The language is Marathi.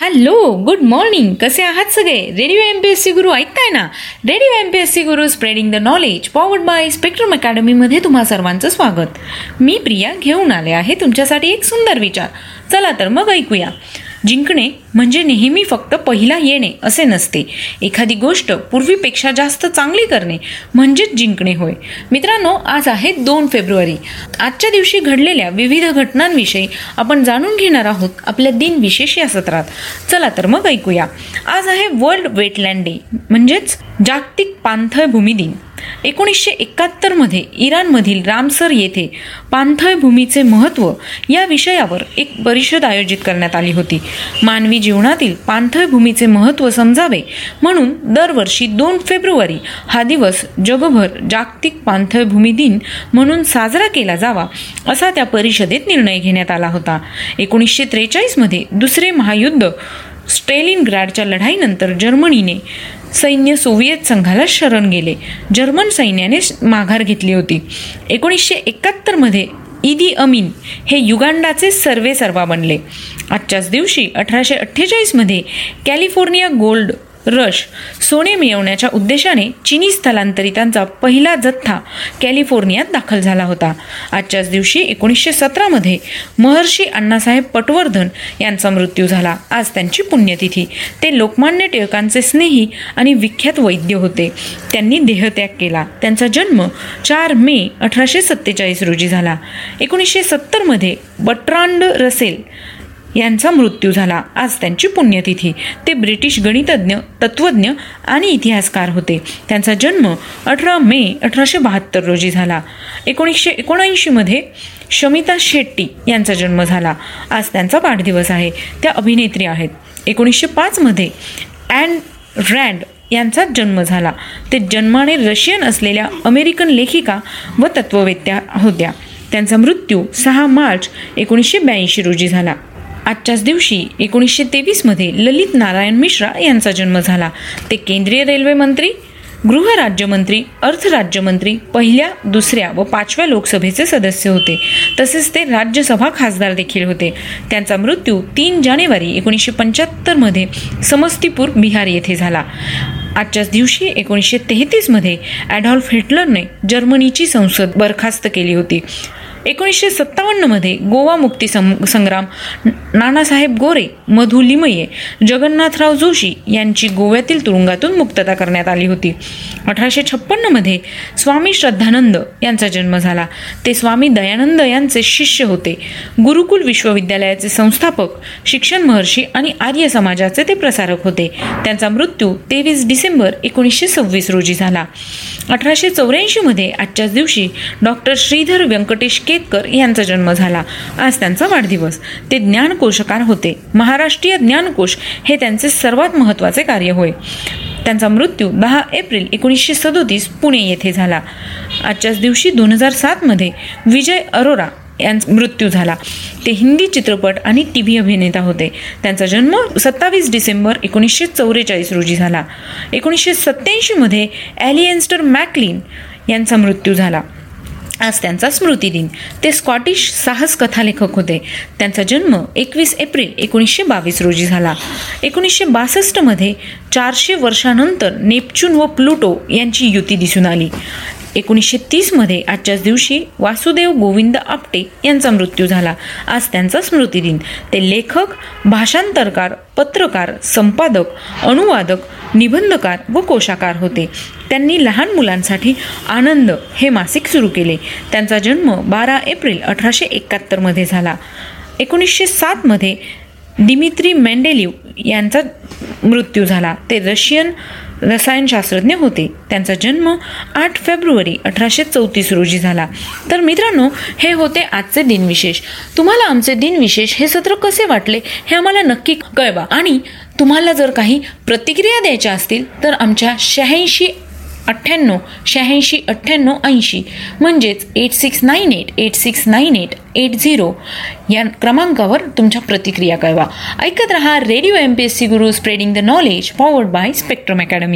Hello good morning. कसे आहात सगळे? Radio M P S C Guru ऐकताय ना? Radio M P S C Guru spreading the knowledge powered by Spectrum अकॅडमीमध्ये तुम्हा सर्वांचं स्वागत. मी प्रिया घेऊन आले आहे तुमच्यासाठी एक सुंदर विचार. चला तर मग ऐकूया. जिंकणे म्हणजे नेहमी फक्त पहिला येणे असे नसते. एखादी गोष्ट पूर्वीपेक्षा जास्त चांगली करणे म्हणजेच जिंकणे होय. मित्रांनो आज आहे दोन फेब्रुवारी. आजच्या दिवशी घडलेल्या विविध घटनांविषयी आपण जाणून घेणार आहोत आपल्या दिन विशेष या सत्रात. चला तर मग ऐकूया. आज आहे वर्ल्ड वेटलँड डे म्हणजेच जागतिक पाणथळ भूमी दिन. एकोणीसशे एकाहत्तरमध्ये इराणमधील रामसर येथे पाणथळ भूमीचे महत्त्व या विषयावर एक परिषद आयोजित करण्यात आली होती. मानवी जीवनातील पाणथळ भूमीचे महत्त्व समजावे म्हणून दरवर्षी दोन फेब्रुवारी हा दिवस जगभर जागतिक पाणथळ भूमी दिन म्हणून साजरा केला जावा असा त्या परिषदेत निर्णय घेण्यात आला होता. एकोणीसशे त्रेचाळीसमध्ये दुसरे महायुद्ध स्टेलिनग्राडच्या लढाईनंतर जर्मनीने सैन्य सोव्हिएत संघाला शरण गेले. जर्मन सैन्याने माघार घेतली होती. एकोणीसशे एकाहत्तरमध्ये इदी अमीन हे युगांडाचे सर्वे सर्वा बनले. आजच्याच दिवशी अठराशे अठ्ठेचाळीसमध्ये कॅलिफोर्निया गोल्ड रश. सोने मिळवण्याच्या उद्देशाने चिनी स्थलांतरितांचा पहिला जथ्था कॅलिफोर्नियात दाखल झाला होता. आजच्याच दिवशी एकोणीसशे सतरामध्ये महर्षी अण्णासाहेब पटवर्धन यांचा मृत्यू झाला. आज त्यांची पुण्यतिथी. ते लोकमान्य टिळकांचे स्नेही आणि विख्यात वैद्य होते. त्यांनी देहत्याग केला. त्यांचा जन्म चार मे अठराशे सत्तेचाळीस रोजी झाला. एकोणीसशे सत्तरमध्ये बट्रांड रसेल यांचा मृत्यू झाला. आज त्यांची पुण्यतिथी. ते ब्रिटिश गणितज्ञ तत्वज्ञ आणि इतिहासकार होते. त्यांचा जन्म अठरा मे अठराशे बहात्तर रोजी झाला. एकोणीसशे एकोणऐंशीमध्ये शमिता शेट्टी यांचा जन्म झाला. आज त्यांचा वाढदिवस आहे. त्या अभिनेत्री आहेत. एकोणीसशे पाचमध्ये अँड रँड यांचा जन्म झाला. ते जन्माने रशियन असलेल्या अमेरिकन लेखिका व तत्ववेत्या होत्या. त्यांचा मृत्यू सहा मार्च एकोणीसशे ब्याऐंशी रोजी झाला. आजच्याच दिवशी एकोणीसशे तेवीसमध्ये ललित नारायण मिश्रा यांचा जन्म झाला. ते केंद्रीय रेल्वे मंत्री गृहराज्यमंत्री अर्थराज्यमंत्री पहिल्या दुसऱ्या व पाचव्या लोकसभेचे सदस्य होते. तसेच ते राज्यसभा खासदार देखील होते. त्यांचा मृत्यू तीन जानेवारी एकोणीसशे पंच्याहत्तरमध्ये समस्तीपूर बिहार येथे झाला. आजच्याच दिवशी एकोणीसशे तेहतीसमध्ये ॲडॉल्फ हिटलरने जर्मनीची संसद बरखास्त केली होती. एकोणीसशे सत्तावन्नमध्ये गोवा मुक्ती संग्राम नानासाहेब गोरे मधु लिमये जगन्नाथराव जोशी यांची गोव्यातील तुरुंगातून मुक्तता करण्यात आली होती. अठराशे छप्पन्नमध्ये स्वामी श्रद्धानंद यांचा जन्म झाला. ते स्वामी दयानंद यांचे शिष्य होते. गुरुकुल विश्वविद्यालयाचे संस्थापक शिक्षण महर्षी आणि आर्य समाजाचे ते प्रसारक होते. त्यांचा मृत्यू तेवीस डिसेंबर एकोणीसशे सव्वीस रोजी झाला. अठराशे चौऱ्याऐंशीमध्ये आजच्याच दिवशी डॉक्टर श्रीधर व्यंकटेश के. केतकर यांचा जन्म झाला. आज त्यांचा वाढदिवस. ते ज्ञानकोशकार होते. महाराष्ट्रीय ज्ञानकोश हे त्यांचे सर्वात महत्त्वाचे कार्य होय. त्यांचा मृत्यू दहा एप्रिल एकोणीसशे सदोतीस पुणे येथे झाला. आजच्याच दिवशी दोन हजार सातमध्ये विजय अरोरा यांचा मृत्यू झाला. ते हिंदी चित्रपट आणि टी व्ही अभिनेता होते. त्यांचा जन्म सत्तावीस डिसेंबर एकोणीसशे चौवेचाळीस रोजी झाला. एकोणीसशे सत्त्याऐंशीमध्ये ॲलियन्स्टर मॅकलिन यांचा मृत्यू झाला. आज त्यांचा स्मृतिदिन ते स्कॉटिश साहस कथालेखक होते. त्यांचा जन्म एकवीस एप्रिल एकोणीसशे बावीस रोजी झाला. एकोणीसशे बासष्टमध्ये चारशे वर्षानंतर नेपच्यून व प्लुटो यांची युती दिसून आली. एकोणीसशे तीसमध्ये आजच्याच दिवशी वासुदेव गोविंद आपटे यांचा मृत्यू झाला. आज त्यांचा स्मृतिदिन. ते लेखक भाषांतरकार पत्रकार संपादक अनुवादक निबंधकार व कोशाकार होते. त्यांनी लहान मुलांसाठी आनंद हे मासिक सुरू केले. त्यांचा जन्म बारा एप्रिल अठराशे एकाहत्तरमध्ये झाला. एकोणीसशे सातमध्ये दिमित्री मेंडेलिव यांचा मृत्यू झाला. ते रशियन रसायनशास्त्रज्ञ होते. त्यांचा जन्म आठ फेब्रुवारी अठराशे चौतीस रोजी झाला. तर मित्रांनो हे होते आजचे दिनविशेष. तुम्हाला आमचे दिनविशेष हे सत्र कसे वाटले हे आम्हाला नक्की कळवा. आणि तुम्हाला जर काही प्रतिक्रिया द्यायच्या असतील तर आमच्या शहाऐंशी अठ्ठ्याण्णव शहाऐंशी अठ्ठ्याण्णव ऐंशी. म्हणजेच eight six nine eight eight six nine eight eight zero या क्रमांकावर तुमच्या प्रतिक्रिया कळवा. ऐकत रहा radio M P S C Guru spreading the knowledge powered by Spectrum Academy